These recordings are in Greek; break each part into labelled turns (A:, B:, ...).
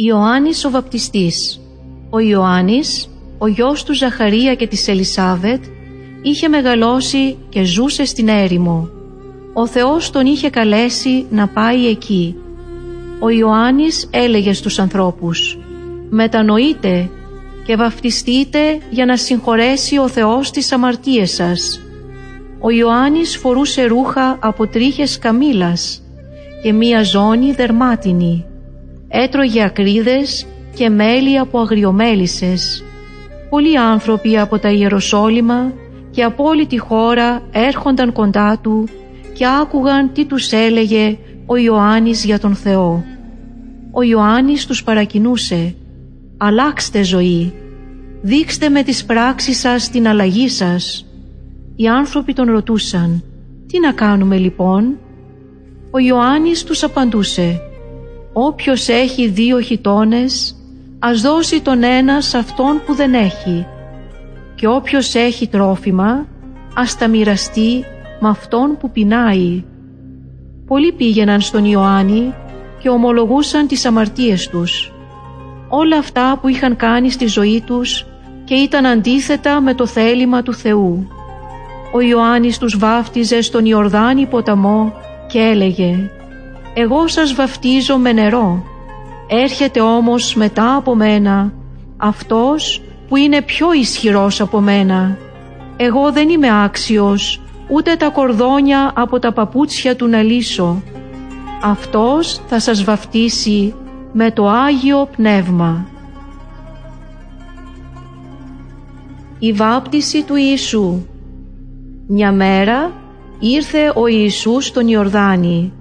A: Ιωάννης ο Βαπτιστής Ο Ιωάννης, ο γιος του Ζαχαρία και της Ελισάβετ, είχε μεγαλώσει και ζούσε στην έρημο. Ο Θεός τον είχε καλέσει να πάει εκεί. Ο Ιωάννης έλεγε στους ανθρώπους «Μετανοείτε και βαφτιστείτε για να συγχωρέσει ο Θεός τις αμαρτίες σας». Ο Ιωάννης φορούσε ρούχα από τρίχες καμήλας και μία ζώνη δερμάτινη έτρωγε ακρίδες και μέλι από αγριομέλισσες. Πολλοί άνθρωποι από τα Ιεροσόλυμα και από όλη τη χώρα έρχονταν κοντά του και άκουγαν τι τους έλεγε ο Ιωάννης για τον Θεό. Ο Ιωάννης τους παρακινούσε «Αλλάξτε ζωή, δείξτε με τις πράξεις σας την αλλαγή σας». Οι άνθρωποι τον ρωτούσαν «Τι να κάνουμε λοιπόν» Ο Ιωάννης τους απαντούσε Όποιος έχει δύο χιτώνες, ας δώσει τον ένα σε αυτόν που δεν έχει. Και όποιος έχει τρόφιμα, ας τα μοιραστεί με αυτόν που πεινάει. Πολλοί πήγαιναν στον Ιωάννη και ομολογούσαν τις αμαρτίες τους. Όλα αυτά που είχαν κάνει στη ζωή τους και ήταν αντίθετα με το θέλημα του Θεού. Ο Ιωάννης τους βάφτιζε στον Ιορδάνη ποταμό και έλεγε εγώ σας βαφτίζω με νερό. Έρχεται όμως μετά από μένα αυτός που είναι πιο ισχυρός από μένα. Εγώ δεν είμαι άξιος ούτε τα κορδόνια από τα παπούτσια του να λύσω. Αυτός θα σας βαφτίσει με το Άγιο Πνεύμα. Η βάπτιση του Ιησού Μια μέρα ήρθε ο Ιησούς στον Ιορδάνη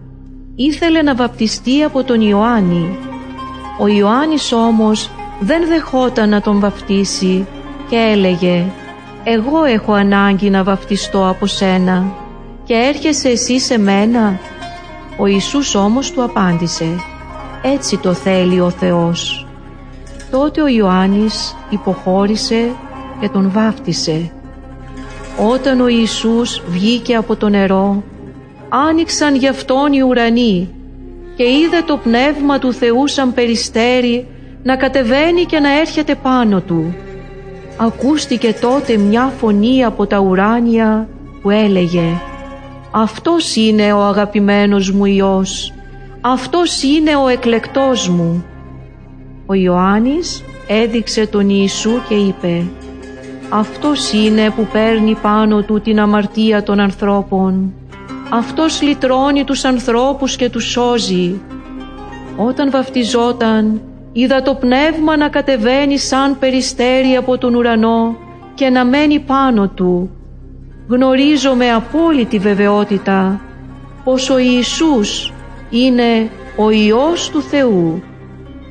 A: ήθελε να βαπτιστεί από τον Ιωάννη. Ο Ιωάννης όμως δεν δεχόταν να τον βαπτίσει και έλεγε «Εγώ έχω ανάγκη να βαπτιστώ από σένα και έρχεσαι εσύ σε μένα». Ο Ιησούς όμως του απάντησε «Έτσι το θέλει ο Θεός». Τότε ο Ιωάννης υποχώρησε και τον βάφτισε. Όταν ο Ιησούς βγήκε από το νερό άνοιξαν γι' αυτόν οι ουρανοί και είδε το πνεύμα του Θεού σαν περιστέρι να κατεβαίνει και να έρχεται πάνω του. Ακούστηκε τότε μια φωνή από τα ουράνια που έλεγε «Αυτός είναι ο αγαπημένος μου Υιός, αυτός είναι ο εκλεκτός μου». Ο Ιωάννης έδειξε τον Ιησού και είπε «Αυτός είναι που παίρνει πάνω του την αμαρτία των ανθρώπων αυτός λυτρώνει τους ανθρώπους και τους σώζει. Όταν βαφτιζόταν, είδα το πνεύμα να κατεβαίνει σαν περιστέρι από τον ουρανό και να μένει πάνω του. Γνωρίζω με απόλυτη βεβαιότητα πως ο Ιησούς είναι ο Υιός του Θεού.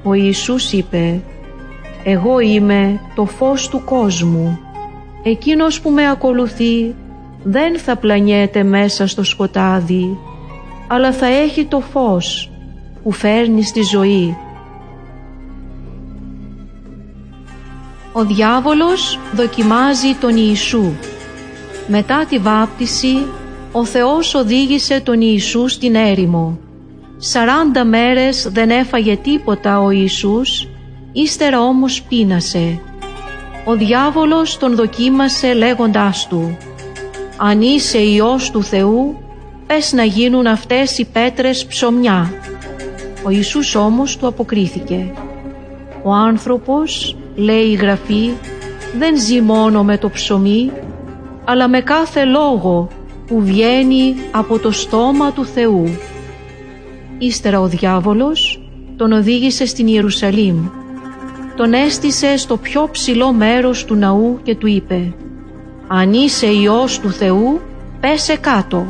A: Ο Ιησούς είπε «Εγώ είμαι το φως του κόσμου. Εκείνος που με ακολουθεί δεν θα πλανιέται μέσα στο σκοτάδι, αλλά θα έχει το φως που φέρνει στη ζωή. Ο διάβολος δοκιμάζει τον Ιησού. Μετά τη βάπτιση, ο Θεός οδήγησε τον Ιησού στην έρημο. Σαράντα μέρες δεν έφαγε τίποτα ο Ιησούς, ύστερα όμως πείνασε. Ο διάβολος τον δοκίμασε λέγοντάς του αν είσαι Υιός του Θεού, πες να γίνουν αυτές οι πέτρες ψωμιά. Ο Ιησούς όμως του αποκρίθηκε. Ο άνθρωπος, λέει η Γραφή, δεν ζει μόνο με το ψωμί, αλλά με κάθε λόγο που βγαίνει από το στόμα του Θεού. Ύστερα ο διάβολος τον οδήγησε στην Ιερουσαλήμ. Τον έστησε στο πιο ψηλό μέρος του ναού και του είπε αν είσαι Υιός του Θεού, πέσε κάτω.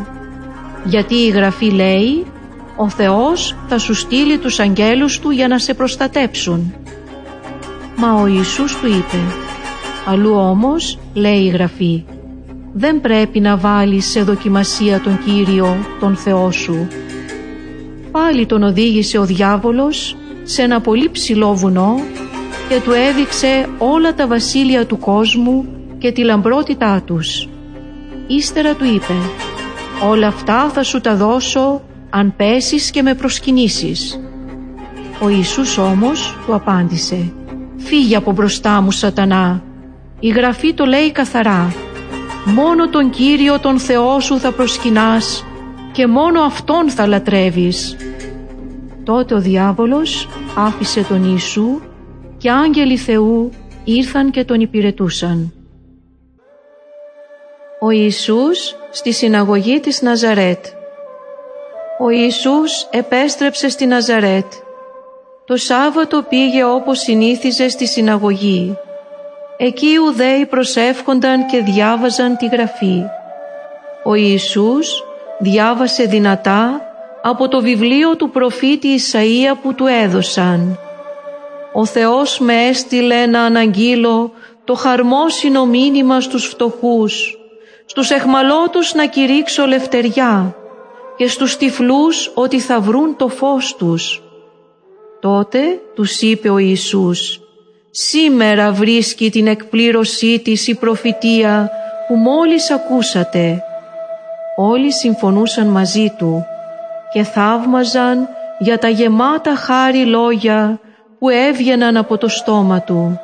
A: Γιατί η Γραφή λέει, ο Θεός θα σου στείλει τους αγγέλους Του για να σε προστατέψουν. Μα ο Ιησούς του είπε, αλλού όμως, λέει η Γραφή, δεν πρέπει να βάλεις σε δοκιμασία τον Κύριο, τον Θεό σου. Πάλι τον οδήγησε ο διάβολος σε ένα πολύ ψηλό βουνό και του έδειξε όλα τα βασίλεια του κόσμου και τη λαμπρότητά τους. Ύστερα του είπε «Όλα αυτά θα σου τα δώσω αν πέσεις και με προσκυνήσεις». Ο Ιησούς όμως του απάντησε «Φύγε από μπροστά μου σατανά, η Γραφή το λέει καθαρά, μόνο τον Κύριο τον Θεό σου θα προσκυνάς και μόνο Αυτόν θα λατρεύεις». Τότε ο διάβολος άφησε τον Ιησού και άγγελοι Θεού ήρθαν και τον υπηρετούσαν. Ο Ιησούς στη συναγωγή της Ναζαρέτ Ο Ιησούς επέστρεψε στη Ναζαρέτ. Το Σάββατο πήγε όπως συνήθιζε στη συναγωγή. Εκεί οι Ουδαίοι προσεύχονταν και διάβαζαν τη Γραφή. Ο Ιησούς διάβασε δυνατά από το βιβλίο του προφήτη Ισαΐα που του έδωσαν. «Ο Θεός με έστειλε να αναγγείλω το χαρμόσυνο μήνυμα στους φτωχούς, στους εχμαλώτους να κηρύξω λευτεριά και στους τυφλούς ότι θα βρουν το φως τους». Τότε τους είπε ο Ιησούς «Σήμερα βρίσκει την εκπλήρωσή της η προφητεία που μόλις ακούσατε». Όλοι συμφωνούσαν μαζί του και θαύμαζαν για τα γεμάτα χάρη λόγια που έβγαιναν από το στόμα του.